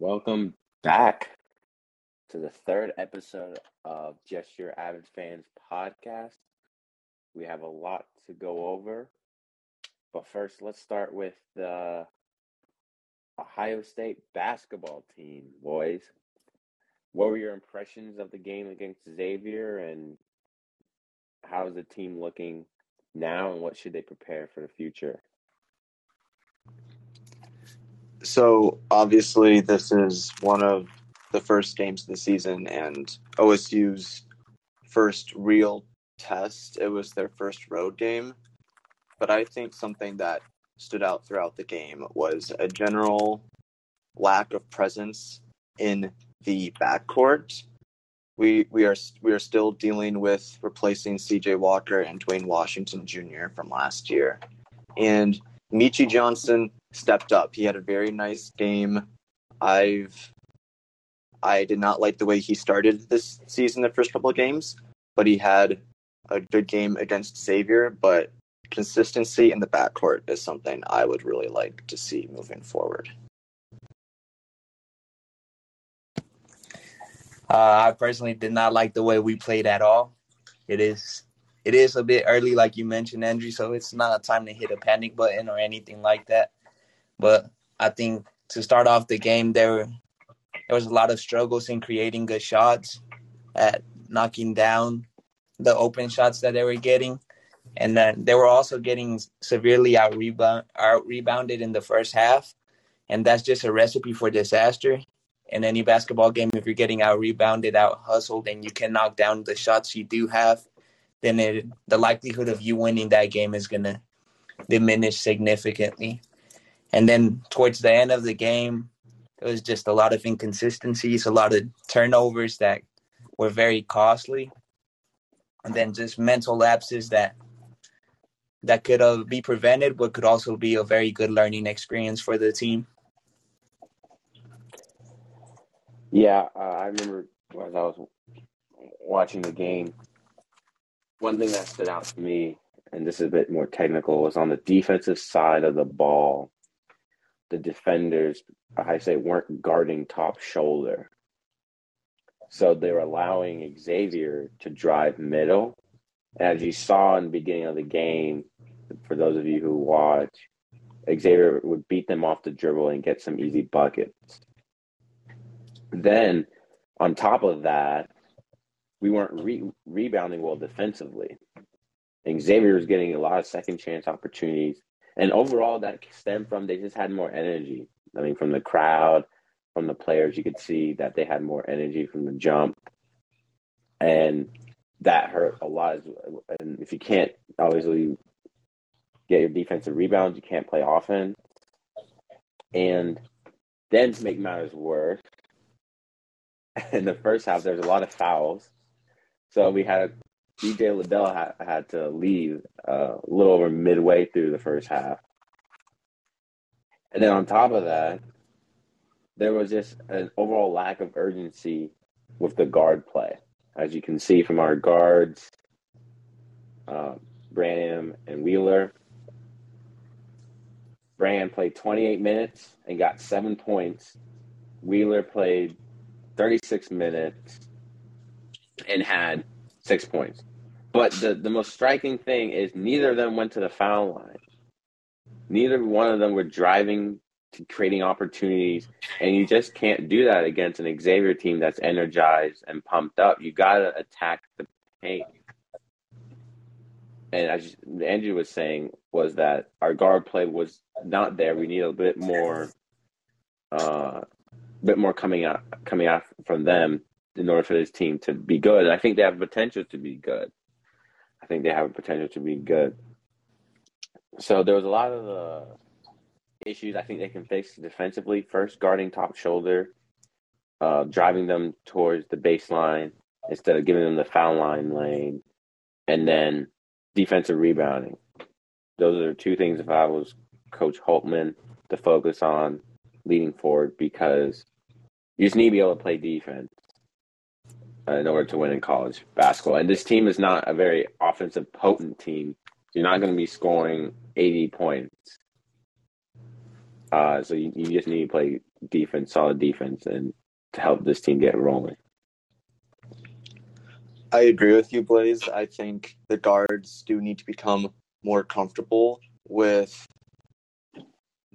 Welcome back to the third episode of Just Your Avid Fans podcast. We have a lot to go over, but first, let's start with the Ohio State basketball team, boys. What were your impressions of the game against Xavier, and how is the team looking now, and what should they prepare for the future? So obviously, this is one of the first games of the season and OSU's first real test. It was their first road game. But I think something that stood out throughout the game was a general lack of presence in the backcourt. We we are we are still dealing with replacing CJ Walker and Duane Washington Jr. from last year. And Meechie Johnson stepped up. He had a very nice game. I've I did not like the way he started this season, the first couple of games, but he had a good game against Xavier. But consistency in the backcourt is something I would really like to see moving forward. Uh, I personally did not like the way we played at all. It is it is a bit early, like you mentioned, Andrew. So it's not a time to hit a panic button or anything like that. But I think to start off the game, there there was a lot of struggles in creating good shots, at knocking down the open shots that they were getting, and then they were also getting severely out rebound rebounded in the first half, and that's just a recipe for disaster. In any basketball game, if you're getting out rebounded, out hustled, and you can knock down the shots you do have, then it, the likelihood of you winning that game is gonna diminish significantly. And then towards the end of the game, it was just a lot of inconsistencies, a lot of turnovers that were very costly, and then just mental lapses that that could uh, be prevented, but could also be a very good learning experience for the team. Yeah, uh, I remember as I was watching the game, one thing that stood out to me, and this is a bit more technical, was on the defensive side of the ball the defenders, I say, weren't guarding top shoulder. So they were allowing Xavier to drive middle. As you saw in the beginning of the game, for those of you who watch, Xavier would beat them off the dribble and get some easy buckets. Then, on top of that, we weren't re- rebounding well defensively. And Xavier was getting a lot of second chance opportunities and overall that stemmed from they just had more energy. I mean, from the crowd, from the players, you could see that they had more energy from the jump, and that hurt a lot. And if you can't obviously get your defensive rebounds, you can't play offense. And then to make matters worse, in the first half, there's a lot of fouls. So we had EJ Liddell had, had to leave uh, a little over midway through the first half. And then on top of that, there was just an overall lack of urgency with the guard play. As you can see from our guards, uh, Branham and Wheeler. Branham played 28 minutes and got seven points. Wheeler played 36 minutes and had six points. But the, the most striking thing is neither of them went to the foul line. Neither one of them were driving to creating opportunities. And you just can't do that against an Xavier team that's energized and pumped up. You got to attack the paint. And as Andrew was saying, was that our guard play was not there. We need a bit more, uh, bit more coming out coming out from them in order for this team to be good. And I think they have potential to be good. I think they have a potential to be good. So there was a lot of the issues I think they can fix defensively. First, guarding top shoulder, uh, driving them towards the baseline instead of giving them the foul line lane, and then defensive rebounding. Those are two things if I was Coach Holtman to focus on leading forward because you just need to be able to play defense uh, in order to win in college basketball. And this team is not a very offensive potent team. You're not going to be scoring 80 points. Uh, so you, you just need to play defense, solid defense, and to help this team get rolling. I agree with you, Blaze. I think the guards do need to become more comfortable with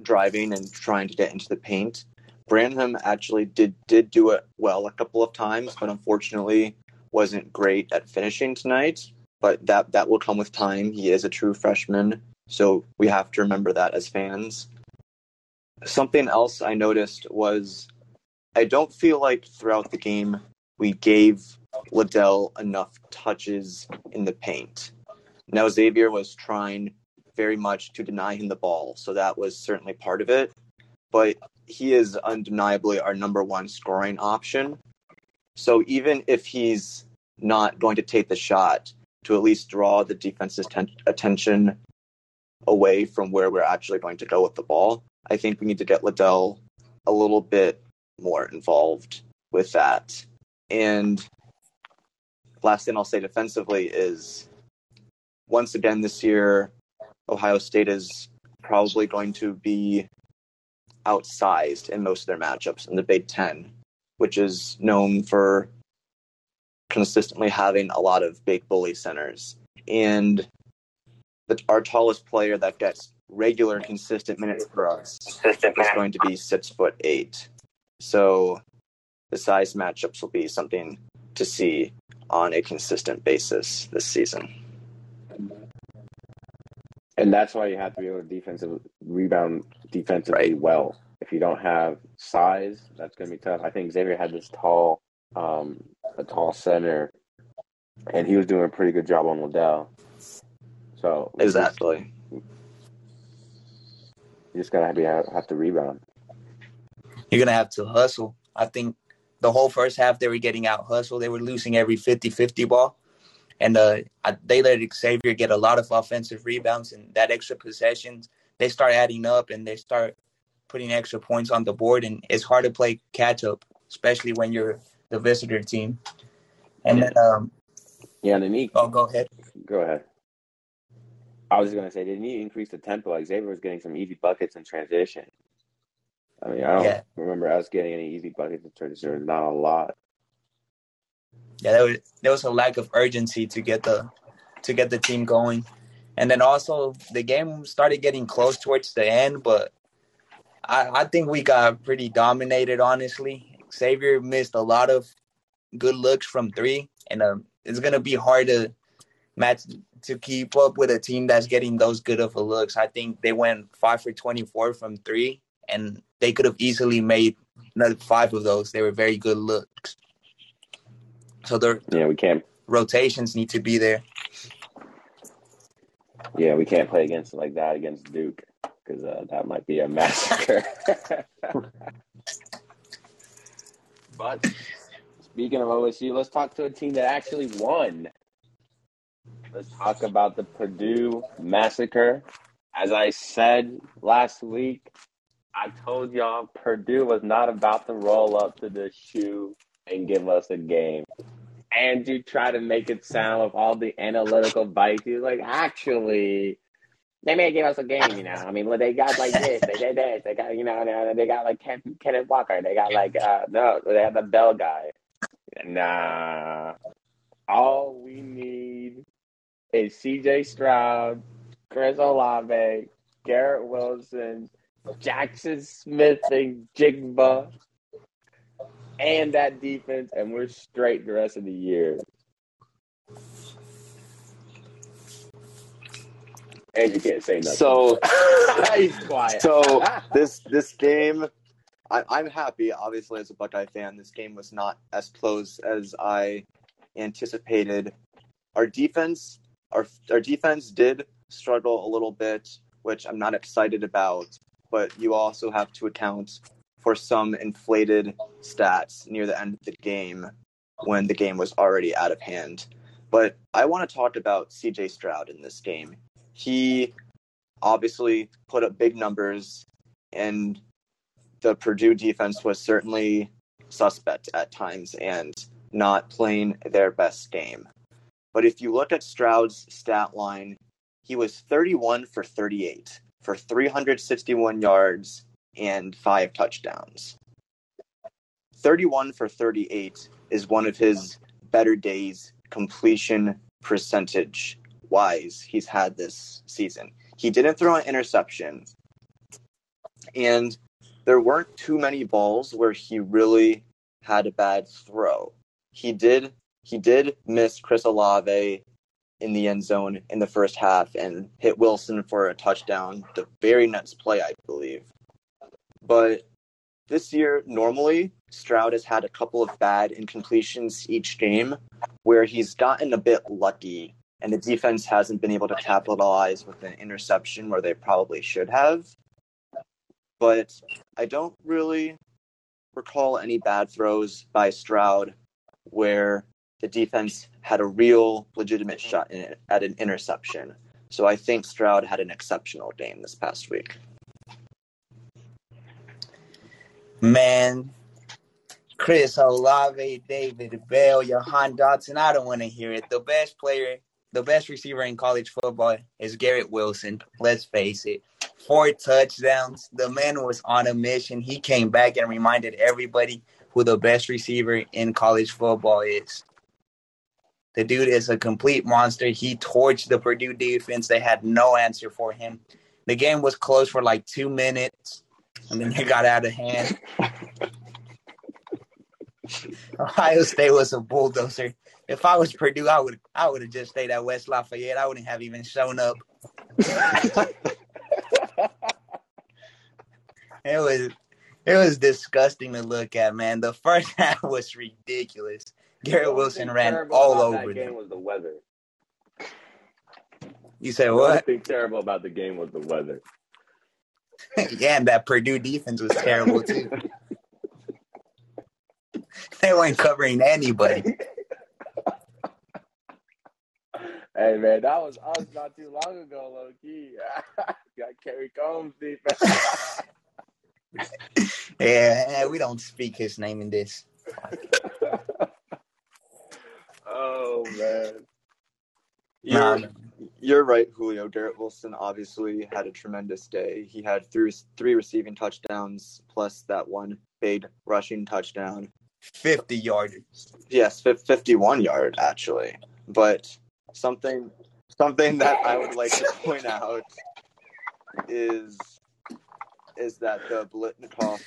driving and trying to get into the paint. Branham actually did did do it well a couple of times, but unfortunately wasn't great at finishing tonight. But that that will come with time. He is a true freshman, so we have to remember that as fans. Something else I noticed was I don't feel like throughout the game we gave Liddell enough touches in the paint. Now Xavier was trying very much to deny him the ball, so that was certainly part of it. But he is undeniably our number one scoring option. So even if he's not going to take the shot, to at least draw the defense's ten- attention away from where we're actually going to go with the ball, I think we need to get Liddell a little bit more involved with that. And last thing I'll say defensively is once again this year, Ohio State is probably going to be outsized in most of their matchups in the Big Ten, which is known for consistently having a lot of big bully centers. And the, our tallest player that gets regular, consistent minutes for us is going to be six foot eight. So the size matchups will be something to see on a consistent basis this season. And that's why you have to be able to defensive rebound defensively Right. well. If you don't have size, that's going to be tough. I think Xavier had this tall, um, a tall center, and he was doing a pretty good job on Liddell. So Exactly. you just gotta be have to rebound. You're gonna have to hustle. I think the whole first half they were getting out hustled. They were losing every 50-50 ball. And uh, I- they let Xavier get a lot of offensive rebounds and that extra possessions. They start adding up and they start putting extra points on the board. And it's hard to play catch up, especially when you're the visitor team. And then, um, Yeah, and they need. oh, go ahead. Go ahead. I was just gonna say didn't to increase the tempo. Like Xavier was getting some easy buckets in transition. I mean, I don't Yeah. remember us getting any easy buckets in transition. Not a lot. Yeah, there was, there was a lack of urgency to get the to get the team going, and then also the game started getting close towards the end. But I, I think we got pretty dominated. Honestly, Xavier missed a lot of good looks from three, and um, it's gonna be hard to match to keep up with a team that's getting those good of a looks. I think they went five for twenty four from three, and they could have easily made another five of those. They were very good looks. So their Yeah, we can't. rotations need to be there. Yeah, we can't play against like that against Duke because uh, that might be a massacre. but speaking of OSU, let's talk to a team that actually won. Let's talk about the Purdue massacre. As I said last week, I told y'all Purdue was not about to roll up to the shoe and give us a game. Andrew try to make it sound with all the analytical bites. Was like, actually, they may give us a game, you know. I mean, well, they got like this, they did this, they got, you know, they got like Ken, Kenneth Walker, they got like, uh, no, they have the Bell guy. Nah. All we need is CJ Stroud, Chris Olave, Garrett Wilson, Jackson Smith, and Jigba, and that defense, and we're straight the rest of the year. And you can't say nothing. So he's quiet. So this this game, I, I'm happy. Obviously, as a Buckeye fan, this game was not as close as I anticipated. Our defense, our our defense did struggle a little bit, which I'm not excited about. But you also have to account for some inflated stats near the end of the game when the game was already out of hand. But I want to talk about CJ Stroud in this game. He obviously put up big numbers, and the Purdue defense was certainly suspect at times and not playing their best game. But if you look at Stroud's stat line, he was 31 for 38 for 361 yards and five touchdowns. 31 for 38 is one of his better days completion percentage wise he's had this season. He didn't throw an interception, and there weren't too many balls where he really had a bad throw. He did he did miss Chris Olave in the end zone in the first half and hit Wilson for a touchdown the very next play, I believe. But this year, normally, Stroud has had a couple of bad incompletions each game where he's gotten a bit lucky and the defense hasn't been able to capitalize with an interception where they probably should have. But I don't really recall any bad throws by Stroud where the defense had a real legitimate shot at an interception. So I think Stroud had an exceptional game this past week. Man, Chris Olave, David Bell, Jahan Dotson. I don't want to hear it. The best player, the best receiver in college football is Garrett Wilson. Let's face it. Four touchdowns. The man was on a mission. He came back and reminded everybody who the best receiver in college football is. The dude is a complete monster. He torched the Purdue defense. They had no answer for him. The game was close for like two minutes, and then it got out of hand. Ohio State was a bulldozer. If I was Purdue, I would I would have just stayed at West Lafayette. I wouldn't have even shown up. it was it was disgusting to look at, man. The first half was ridiculous. Garrett Wilson ran all over them. was the weather. You said The what? thing terrible about the game was the weather. yeah, and that Purdue defense was terrible too. they weren't covering anybody. Hey man, that was us not too long ago, low key. Got Kerry Coombs defense. Yeah, eh, we don't speak his name in this. oh man. You're, Nah, you're right, Julio. Garrett Wilson obviously had a tremendous day. He had three three receiving touchdowns plus that one big rushing touchdown. 50 yarder. Yes, 51 yard actually. But something something that I would like to point out is is that the Biletnikoff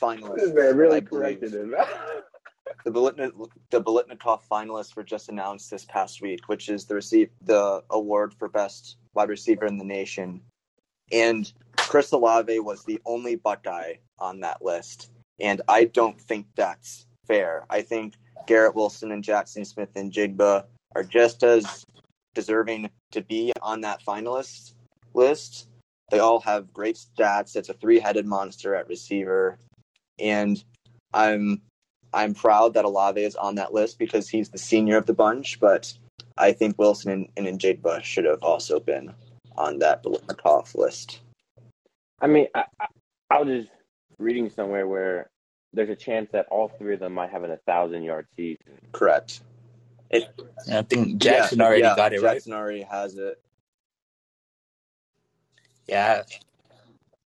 finalists This man really corrected him. the Bolitnik, the Biletnikoff finalists were just announced this past week, which is the receive the award for best wide receiver in the nation, and Chris Olave was the only Buckeye on that list, and I don't think that's fair. I think Garrett Wilson and Jaxon Smith-Njigba are just as deserving to be on that finalist list. They all have great stats. It's a three-headed monster at receiver, and I'm I'm proud that Olave is on that list because he's the senior of the bunch, but I think Wilson and, and Jade Bush should have also been on that Biletnikoff list. I mean, I, I, I was just reading somewhere where there's a chance that all three of them might have an a thousand yard season. Correct. It, I think Jaxon yeah, already yeah, got it right. Jaxon already has it. Yeah,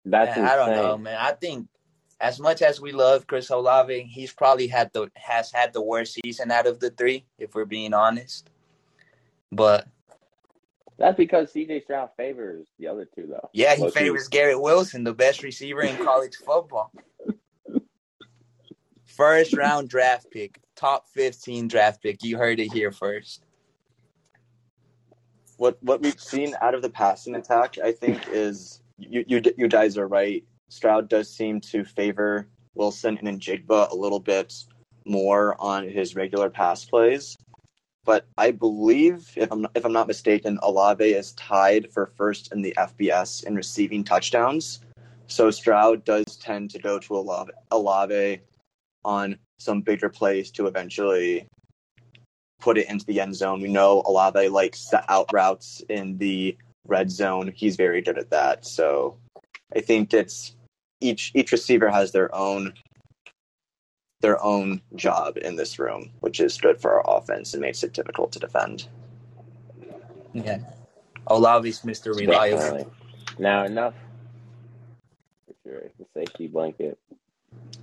That's man, I don't know, man. I think as much as we love Chris Olave, he's probably had the has had the worst season out of the three, if we're being honest. But That's because CJ Stroud favors the other two, though. yeah, he Low-key. favors Garrett Wilson, the best receiver in college football. First round draft pick, top 15 draft pick. You heard it here first. What what we've seen out of the passing attack, I think, is you you you guys are right. Stroud does seem to favor Wilson and Jigba a little bit more on his regular pass plays. But I believe, if I'm if I'm not mistaken, Olave is tied for first in the FBS in receiving touchdowns. So Stroud does tend to go to Olave, Olave on some bigger plays to eventually put it into the end zone. We know Olave likes the out routes in the red zone. He's very good at that. So I think it's each each receiver has their own their own job in this room, which is good for our offense and makes it difficult to defend. Yeah. Olave's Mr. Reliable. Now enough. For sure. safety blanket.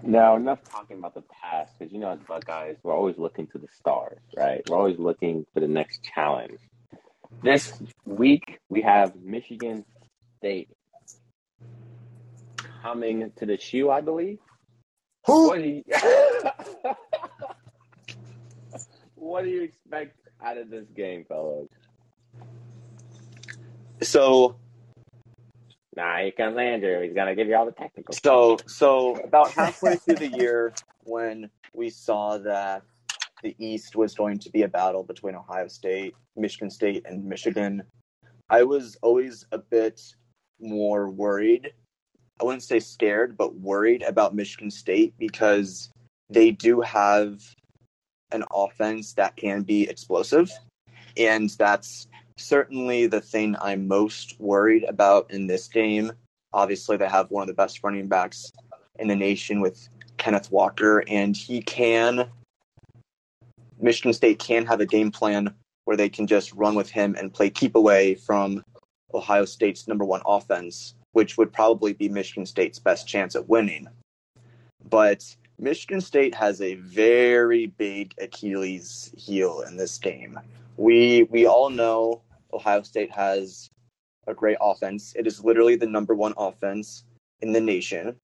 Now, enough talking about the past, because you know, as Buckeyes, we're always looking to the stars, right? We're always looking for the next challenge. This week, we have Michigan State coming to the shoe, I believe. Who? What do you, what do you expect out of this game, fellas? So Nah, here comes Andrew. He's gonna give you all the technical. So, so about halfway through the year, when we saw that the East was going to be a battle between Ohio State, Michigan State, and Michigan, I was always a bit more worried. I wouldn't say scared, but worried about Michigan State because they do have an offense that can be explosive. And that's certainly the thing I'm most worried about in this game. Obviously, they have one of the best running backs in the nation with Kenneth Walker, and he can. Michigan State can have a game plan where they can just run with him and play keep away from Ohio State's number one offense, which would probably be Michigan State's best chance at winning. But Michigan State has a very big Achilles heel in this game. We we all know Ohio State has a great offense. It is literally the number one offense in the nation.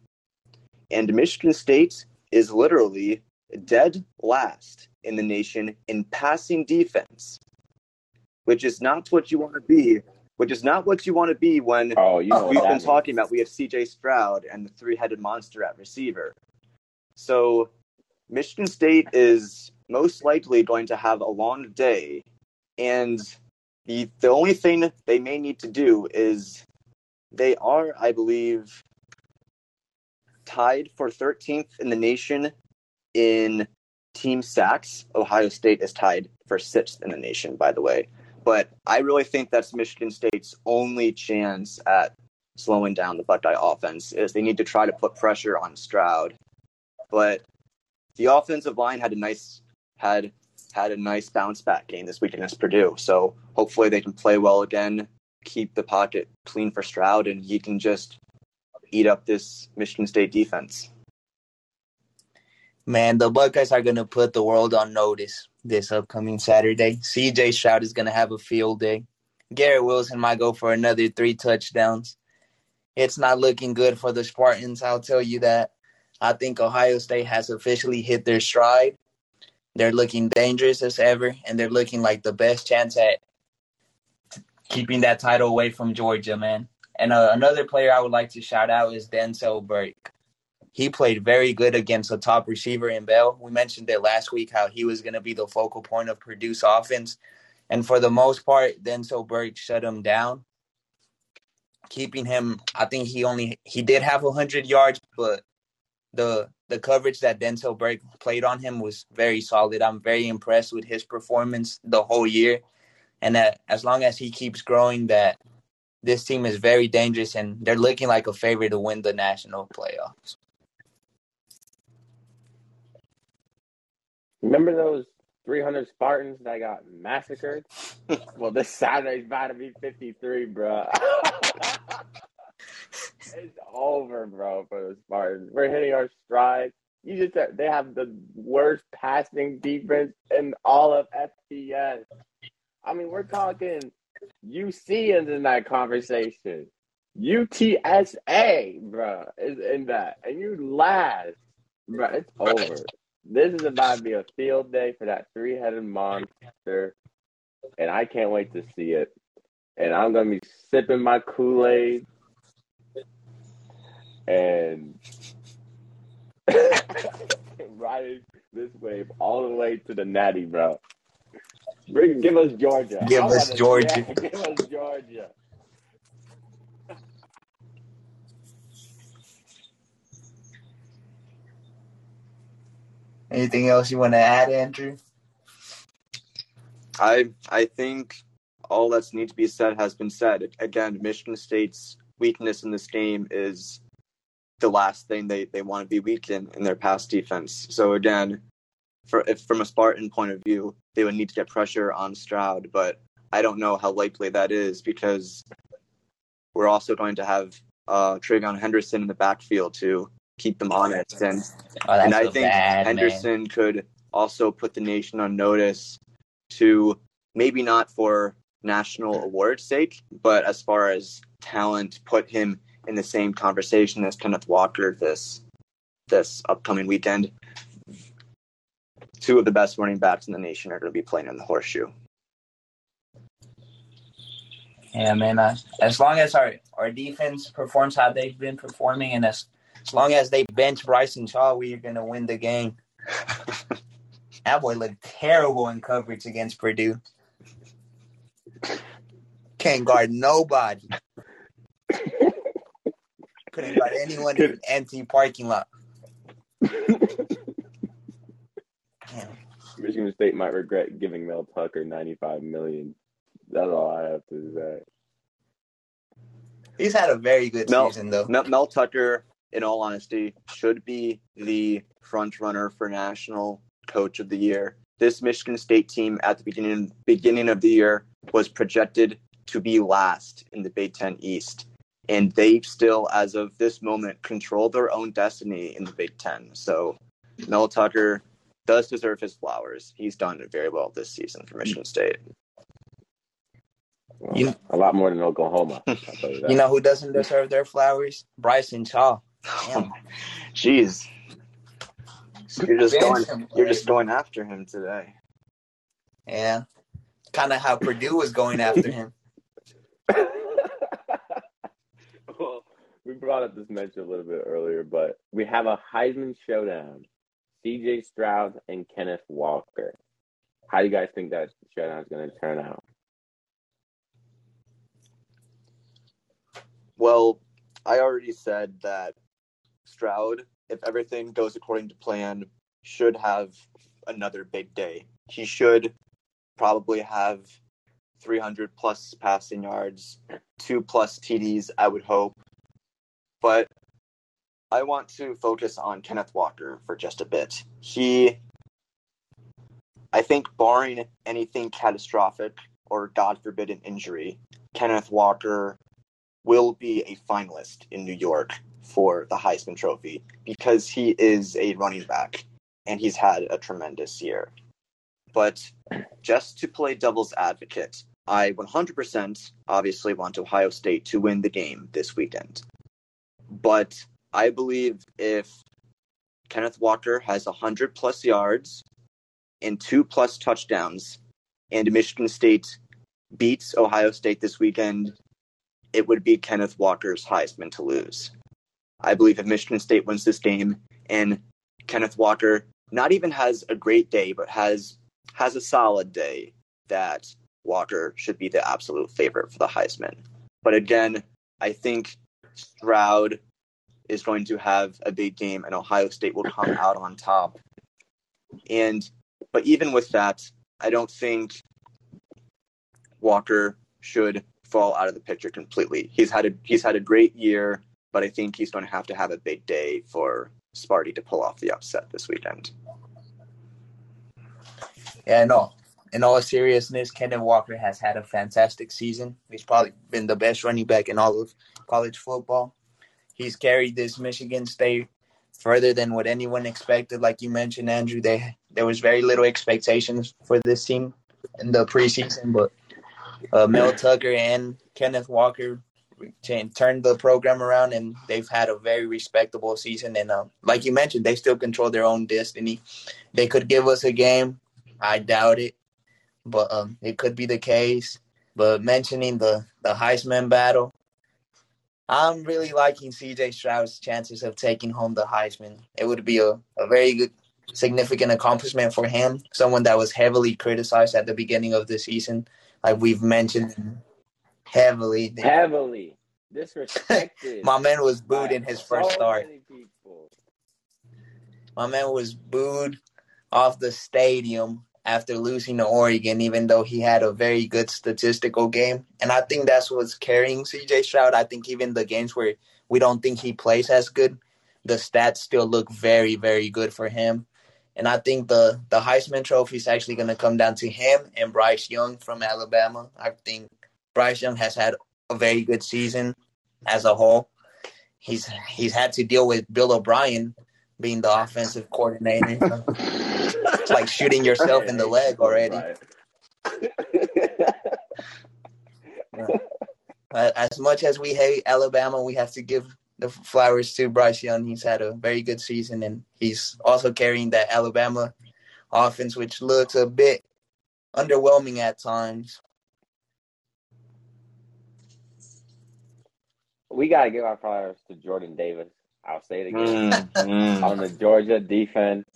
And Michigan State is literally dead last in the nation in passing defense, which is not what you want to be. Which is not what you want to be when Oh, you know we've been means. talking about. We have CJ Stroud and the three headed monster at receiver. So Michigan State is most likely going to have a long day. And the the only thing they may need to do is they are, I believe, tied for 13th in the nation in team sacks. Ohio State is tied for sixth in the nation, by the way. But I really think that's Michigan State's only chance at slowing down the Buckeye offense is they need to try to put pressure on Stroud. But the offensive line had a nice had had a nice bounce back game this week against Purdue. So hopefully they can play well again, keep the pocket clean for Stroud, and he can just eat up this Michigan State defense. Man, the Buckeyes are going to put the world on notice this upcoming Saturday. CJ Stroud is going to have a field day. Garrett Wilson might go for another three touchdowns. It's not looking good for the Spartans, I'll tell you that. I think Ohio State has officially hit their stride. They're looking dangerous as ever, and they're looking like the best chance at keeping that title away from Georgia, man. And uh, another player I would like to shout out is Denzel Burke he played very good against a top receiver in Bell. We mentioned it last week how he was going to be the focal point of Purdue's offense. And for the most part, Denzel Burke shut him down, keeping him. I think he only he did have hundred yards, but the the coverage that Denzel Burke played on him was very solid. I'm very impressed with his performance the whole year, and that as long as he keeps growing, that this team is very dangerous and they're looking like a favorite to win the national playoffs. Remember those 300 Spartans that got massacred? well, this Saturday's about to be 53, bro. it's over, bro, for the Spartans. We're hitting our stride. You just said they have the worst passing defense in all of FBS. I mean, we're talking UC in that conversation. UTSA, bro, is in that. And you last. Bro, it's over. This is about to be a field day for that three headed monster. And I can't wait to see it. And I'm going to be sipping my Kool Aid and riding this wave all the way to the natty, bro. Bring, give us Georgia. Give us Georgia. give us Georgia. Anything else you want to add, Andrew? I I think all that's need to be said has been said. Again, Michigan State's weakness in this game is the last thing they, they want to be weak in in their pass defense. So again, for if from a Spartan point of view, they would need to get pressure on Stroud, but I don't know how likely that is because we're also going to have uh, Henderson in the backfield to keep them honest. And Oh, and I a think bad man. Henderson could also put the nation on notice to maybe not for national award sake, but as far as talent, put him in the same conversation as Kenneth Walker this this upcoming weekend. Two of the best running backs in the nation are going to be playing in the horseshoe. Yeah, man. Uh, as long as our, our defense performs how they've been performing, and as, as long as they bench Bryson Shaw, we are going to win the game. that boy looked terrible in coverage against Purdue. Can't guard nobody. Couldn't guard anyone in an empty parking lot. Damn. Michigan State might regret giving Mel Tucker ninety-five million. That's all I have to say. He's had a very good Mel- season, though. Mel, Mel Tucker, in all honesty, should be the front runner for national coach of the year. This Michigan State team at the beginning beginning of the year was projected to be last in the Big Ten East, and they still, as of this moment, control their own destiny in the Big Ten. So, Mel Tucker does deserve his flowers. He's done very well this season for Michigan State. Well, You- a lot more than Oklahoma. You. You know who doesn't deserve their flowers? Bryson Shaw. Oh Damn. Jeez, you're just going. Him, You're just going after him today. Yeah. Kind of how Purdue was going after him. well, we brought up this mention a little bit earlier, but we have a Heisman showdown: C.J. Stroud and Kenneth Walker. How do you guys think that showdown is going to turn out? Well, I already said that Stroud, if everything goes according to plan, should have another big day. He should probably have 300 plus passing yards, two plus TDs, I would hope. But I want to focus on Kenneth Walker for just a bit. He, I think, barring anything catastrophic or God forbid an injury, Kenneth Walker will be a finalist in New York for the Heisman Trophy because he is a running back and he's had a tremendous year. But just to play devil's advocate, I 100% obviously want Ohio State to win the game this weekend. But I believe if Kenneth Walker has 100 plus yards and two plus touchdowns and Michigan State beats Ohio State this weekend, it would be Kenneth Walker's Heisman to lose. I believe if Michigan State wins this game and Kenneth Walker not even has a great day, but has has a solid day, that Walker should be the absolute favorite for the Heisman. But again, I think Stroud is going to have a big game and Ohio State will come out on top. And but even with that, I don't think Walker should fall out of the picture completely. He's had a he's had a great year, but I think he's going to have to have a big day for Sparty to pull off the upset this weekend. Yeah, no. In all seriousness, Kenneth Walker has had a fantastic season. He's probably been the best running back in all of college football. He's carried this Michigan State further than what anyone expected. Like you mentioned, Andrew, they there was very little expectations for this team in the preseason, but uh, Mel Tucker and Kenneth Walker turned the program around, and they've had a very respectable season. And uh, like you mentioned, they still control their own destiny. They could give us a game. I doubt it, but um, it could be the case. But mentioning the the Heisman battle, I'm really liking CJ Stroud's chances of taking home the Heisman. It would be a, a very good, significant accomplishment for him. Someone that was heavily criticized at the beginning of the season, like we've mentioned heavily. Heavily disrespected. My man was booed in his first so start. My man was booed off the stadium after losing to Oregon, even though he had a very good statistical game. And I think that's what's carrying CJ Stroud. I think even the games where we don't think he plays as good, the stats still look very, very good for him. And I think the, the Heisman Trophy is actually going to come down to him and Bryce Young from Alabama. I think Bryce Young has had a very good season as a whole. he's he's had to deal with Bill O'Brien being the offensive coordinator. It's like shooting yourself in the leg already. As much as we hate Alabama, we have to give the flowers to Bryce Young. He's had a very good season, and he's also carrying that Alabama offense, which looks a bit underwhelming at times. We gotta give our flowers to Jordan Davis. I'll say it again mm, mm. on the Georgia defense,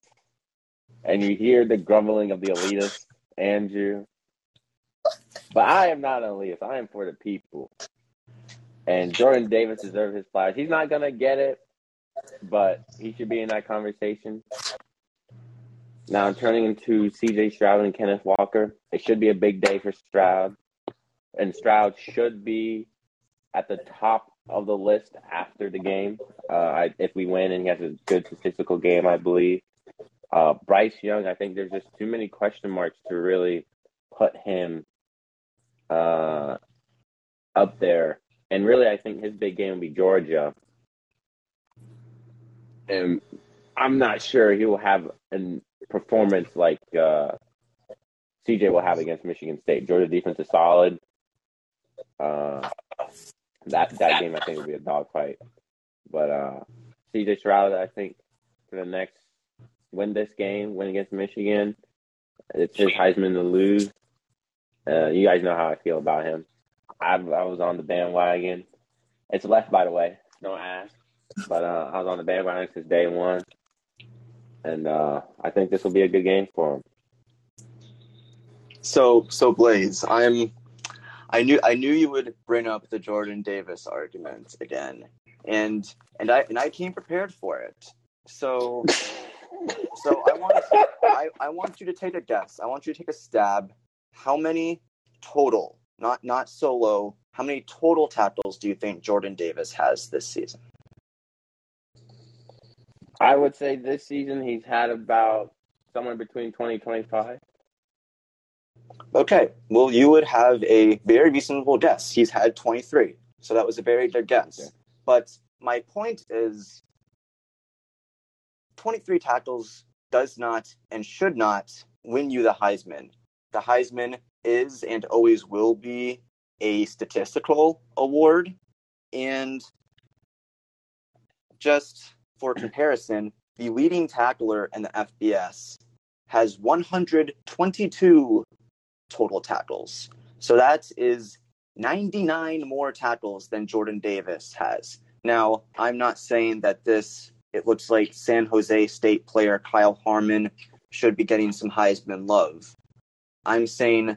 and you hear the grumbling of the elitists, Andrew. But I am not an elitist. I am for the people. And Jordan Davis deserves his flowers. He's not gonna get it, but he should be in that conversation. Now turning into CJ Stroud and Kenneth Walker. It should be a big day for Stroud. And Stroud should be at the top of the list after the game. Uh, I, if we win and he has a good statistical game, I believe. Uh, Bryce Young, I think there's just too many question marks to really put him uh, up there. And really, I think his big game will be Georgia. And I'm not sure he will have a performance like uh, CJ will have against Michigan State. Georgia defense is solid. Uh, that that game I think will be a dogfight. But uh, CJ Stroud, I think for the next win this game, win against Michigan, it's his Heisman to lose. Uh, you guys know how I feel about him. I, I was on the bandwagon. It's left, by the way. Don't ask. But uh, I was on the bandwagon since day one, and uh, I think this will be a good game for him. So, so Blaze, I'm I knew I knew you would bring up the Jordan Davis argument again, and and I and I came prepared for it. So so I want to, I, I want you to take a guess. I want you to take a stab. How many total, not not solo, how many total tackles do you think Jordan Davis has this season? I would say this season he's had about somewhere between 20 25. Okay, well, you would have a very reasonable guess. He's had 23, so that was a very good guess. Okay. But my point is 23 tackles does not and should not win you the Heisman. The Heisman is and always will be a statistical award. And just for comparison, the leading tackler in the FBS has 122 total tackles. So that is 99 more tackles than Jordan Davis has. Now, I'm not saying that this, it looks like San Jose State player Kyle Harmon should be getting some Heisman love. I'm saying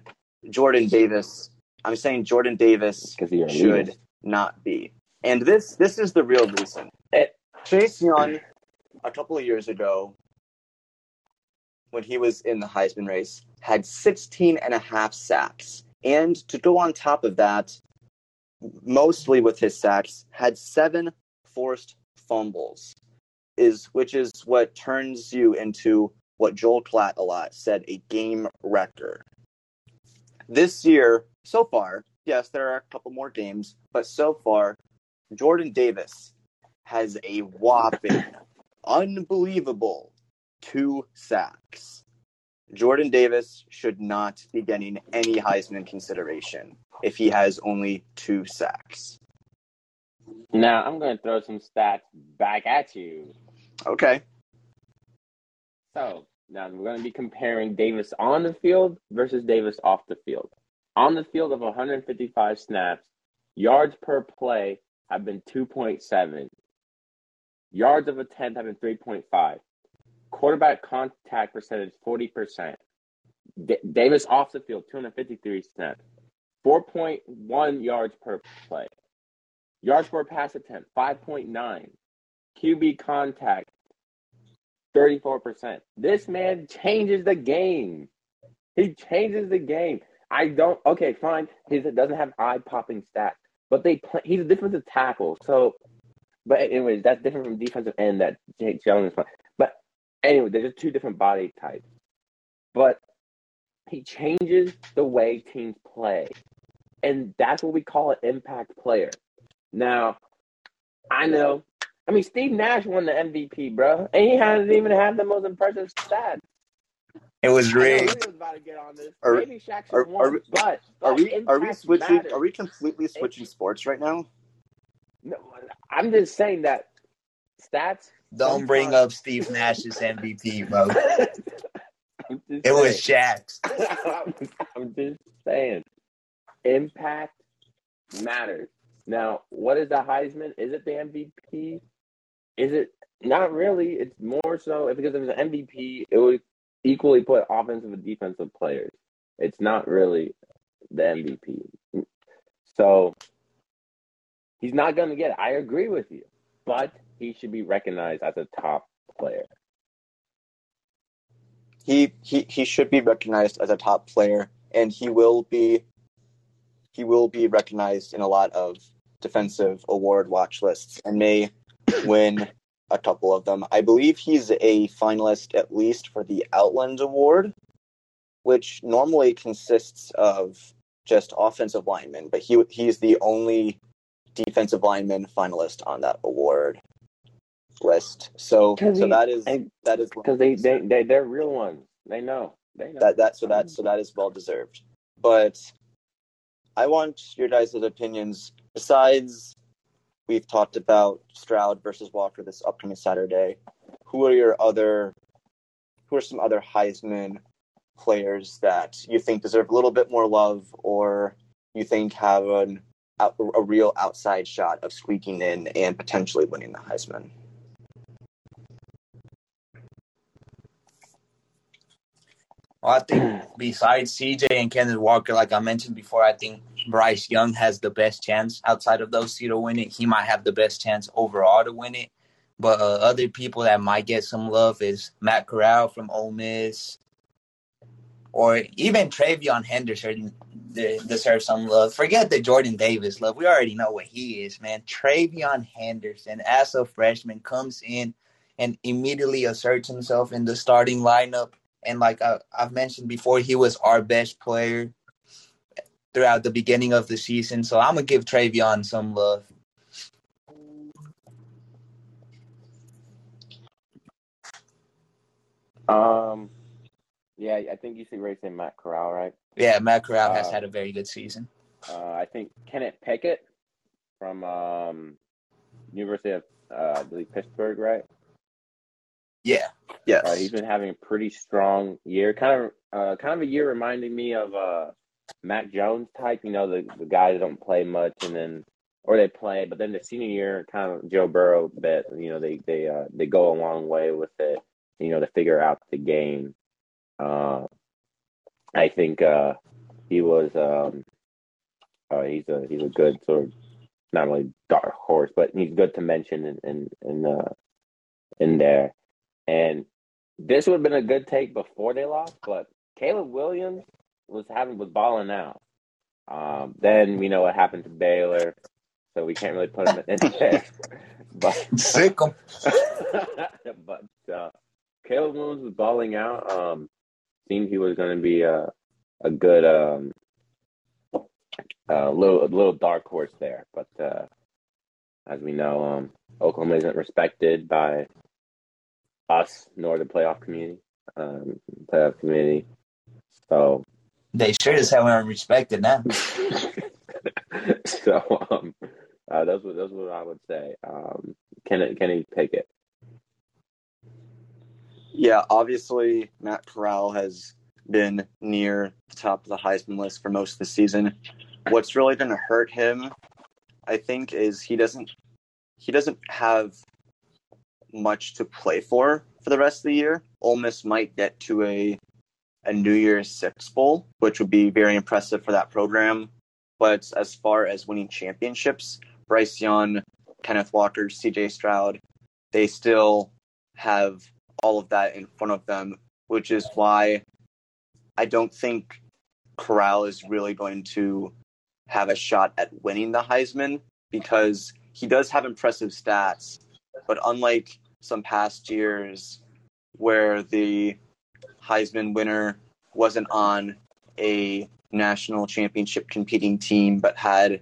Jordan Davis, I'm saying Jordan Davis should not be. And this this is the real reason. Eh, it, Chase Young, a couple of years ago, when he was in the Heisman race, had 16 and a half sacks. And to go on top of that, mostly with his sacks, had seven forced fumbles, is which is what turns you into what Joel Klatt a lot said a game wrecker. This year, so far, yes, there are a couple more games, but so far, Jordan Davis has a whopping, unbelievable two sacks. Jordan Davis should not be getting any Heisman consideration if he has only two sacks. Now, I'm going to throw some stats back at you. Okay. So, now we're going to be comparing Davis on the field versus Davis off the field. On the field of 155 snaps, yards per play have been 2.7. Yards of attempt have been 3.5. Quarterback contact percentage 40%. D- Davis off the field 253 snaps. 4.1 yards per play. Yards per pass attempt 5.9. QB contact 34%. This man changes the game. He changes the game. I don't. Okay, fine. He doesn't have eye popping stats, but they play. He's a defensive tackle. So, but anyways, that's different from defensive end that Jake Jones is. Anyway, they're just two different body types. But he changes the way teams play. And that's what we call an impact player. Now, I know. I mean, Steve Nash won the MVP, bro, and he hasn't even had the most impressive stats. It was rigged. About to get on this. Are- Maybe Shaq should are- won, are we- but, Are we are we switching? matters. Are we completely switching sports right now? No, I'm just saying that stats. Don't bring up Steve Nash's MVP, bro. It was saying. Shaq's. I'm just saying, impact matters. Now, what is the Heisman? Is it the MVP? Is it not really? It's more so because if it's an MVP, it would equally put offensive and defensive players. It's not really the MVP. So he's not going to get it. I agree with you, but he should be recognized as a top player. He he he should be recognized as a top player, and he will be. He will be recognized in a lot of defensive award watch lists, and may win a couple of them. I believe he's a finalist at least for the Outland Award, which normally consists of just offensive linemen, but he he's the only defensive lineman finalist on that award list. So 'Cause so he- that is and- that is Because they, they, they, they're real ones. They know. They know. that that so that um, so that is well deserved. But I want your guys' opinions. Besides, we've talked about Stroud versus Walker this upcoming Saturday. Who are your other? Who are some other Heisman players that you think deserve a little bit more love, or you think have an a real outside shot of squeaking in and potentially winning the Heisman? Well, I think besides CJ and Kenneth Walker, like I mentioned before, I think Bryce Young has the best chance outside of those two to win it. He might have the best chance overall to win it. But uh, other people that might get some love is Matt Corral from Ole Miss, or even TreVeyon Henderson deserves some love. Forget the Jordan Davis love. We already know what he is, man. TreVeyon Henderson, as a freshman, comes in and immediately asserts himself in the starting lineup and like I, I've mentioned before, he was our best player throughout the beginning of the season. So I'm gonna give TreVeyon some love. Um, yeah, I think you see raise him Matt Corral, right? Yeah, Matt Corral has Uh, had a very good season. Uh, I think Kenneth Pickett from um, University of uh, I believe Pittsburgh, right? Yeah, Yes. Uh, he's been having a pretty strong year. Kind of, uh, kind of a year reminding me of uh, Mac Jones type. You know, the the guys that don't play much, and then or they play, but then the senior year, kind of Joe Burrow bit. You know, they they uh, they go a long way with it. You know, to figure out the game. Uh, I think uh, he was. Um, uh, he's a he's a good sort of not really dark horse, but he's good to mention in in in, uh, in there. And this would have been a good take before they lost, but Caleb Williams was having was balling out. Um, then we know what happened to Baylor, so we can't really put him in there. But sick him. but uh, Caleb Williams was balling out. Um, seemed he was going to be a a good um, a little a little dark horse there. But uh, as we know, um, Oklahoma isn't respected by us nor the playoff community. Um, playoff community. So They sure as hell aren't respected now. so um, uh, those were those what I would say. Um, Kenny Kenny Pickett. Yeah, obviously Matt Corral has been near the top of the Heisman list for most of the season. What's really going to hurt him, I think, is he doesn't he doesn't have much to play for for the rest of the year. Ole Miss might get to a a New Year's Six bowl, which would be very impressive for that program. But as far as winning championships, Bryce Young, Kenneth Walker, C.J. Stroud, they still have all of that in front of them, which is why I don't think Corral is really going to have a shot at winning the Heisman because he does have impressive stats, but unlike some past years where the Heisman winner wasn't on a national championship competing team but had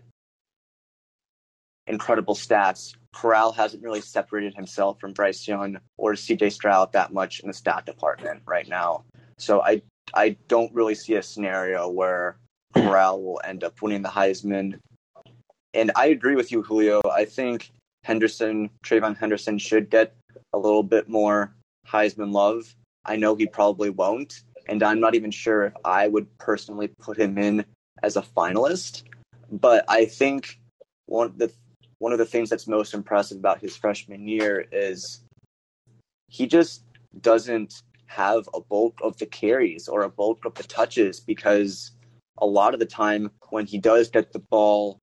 incredible stats, Corral hasn't really separated himself from Bryce Young or CJ Stroud that much in the stat department right now. So I I don't really see a scenario where Corral will end up winning the Heisman. And I agree with you, Julio. I think Henderson, TreVeyon Henderson, should get a little bit more Heisman love. I know he probably won't, and I'm not even sure if I would personally put him in as a finalist. But I think one the one of the things that's most impressive about his freshman year is he just doesn't have a bulk of the carries or a bulk of the touches because a lot of the time when he does get the ball,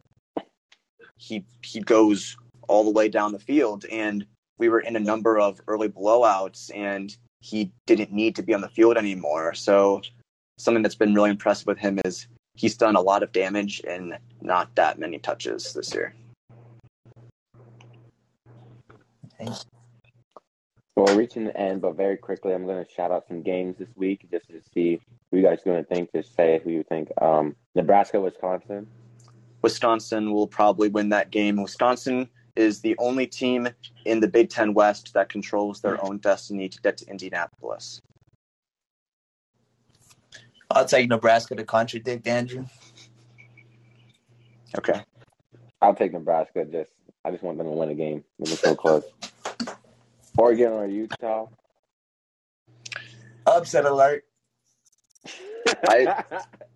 he he goes all the way down the field. And we were in a number of early blowouts, and he didn't need to be on the field anymore. So something that's been really impressive with him is he's done a lot of damage and not that many touches this year. Thanks. Well, we're reaching the end, but very quickly, I'm going to shout out some games this week just to see who you guys are going to think. Just say who you think. Um, Nebraska, Wisconsin. Wisconsin will probably win that game. Wisconsin is the only team in the Big Ten West that controls their own destiny to get to Indianapolis. I'll take Nebraska to contradict Andrew. Okay. I'll take Nebraska. Just I just want them to win a game. It's so close. Oregon or Utah? Upset alert. I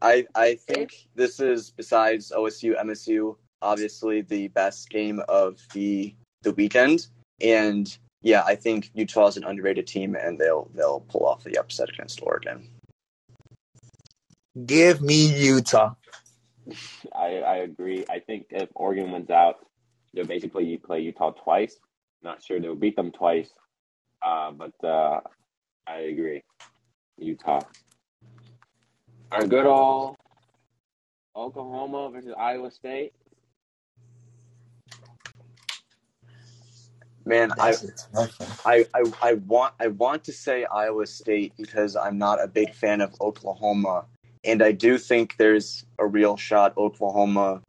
I I think this is besides OSU MSU obviously the best game of the the weekend and yeah I think Utah is an underrated team and they'll they'll pull off the upset against Oregon. Give me Utah. I, I agree. I think if Oregon wins out, they'll basically play Utah twice. Not sure they'll beat them twice, uh, but uh, I agree. Utah. Our good old Oklahoma versus Iowa State. Man, I, That's a tough one. I, I I want I want to say Iowa State because I'm not a big fan of Oklahoma, and I do think there's a real shot Oklahoma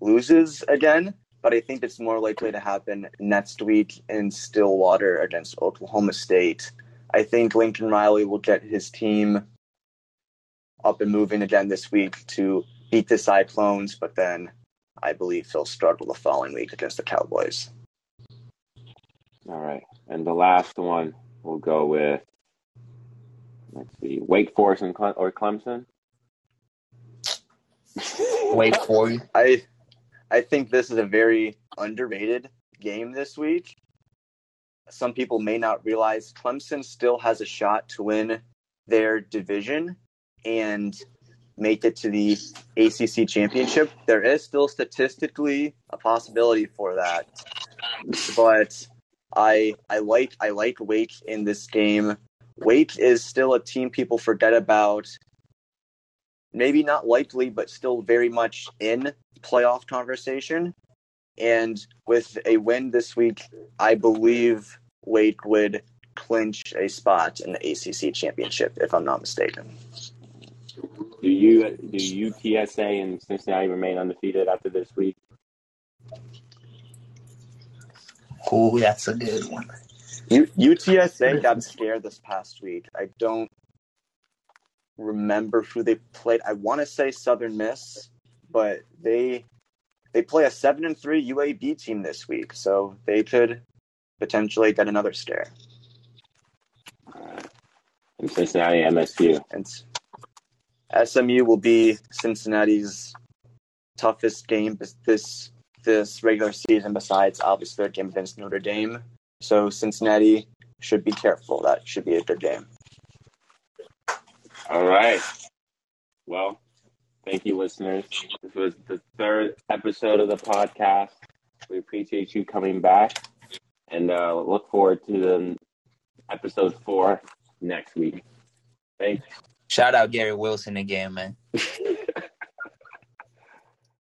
loses again. But I think it's more likely to happen next week in Stillwater against Oklahoma State. I think Lincoln Riley will get his team up and moving again this week to beat the Cyclones, but then I believe he'll struggle the following week against the Cowboys. All right, and the last one we'll go with. Let's see, Wake Forest and Cle- or Clemson. Wait for you. I I think this is a very underrated game this week. Some people may not realize Clemson still has a shot to win their division and make it to the ACC championship. There is still statistically a possibility for that. But I I like I like Wake in this game. Wake is still a team people forget about. Maybe not likely, but still very much in playoff conversation. And with a win this week, I believe Wake would clinch a spot in the ACC championship, if I'm not mistaken. Do you do UTSA and Cincinnati remain undefeated after this week? Oh, that's a good one. U- UTSA got scared this past week. I don't remember who they played. I want to say Southern Miss, but they they play a seven and three UAB team this week, so they could potentially get another scare. And Cincinnati SMU. And SMU will be Cincinnati's toughest game this this regular season. Besides, obviously, their game against Notre Dame. So Cincinnati should be careful. That should be a good game. All right. Well, thank you, listeners. This was the third episode of the podcast. We appreciate you coming back and uh, look forward to the episode four next week. Thanks. Shout out Gary Wilson again, man.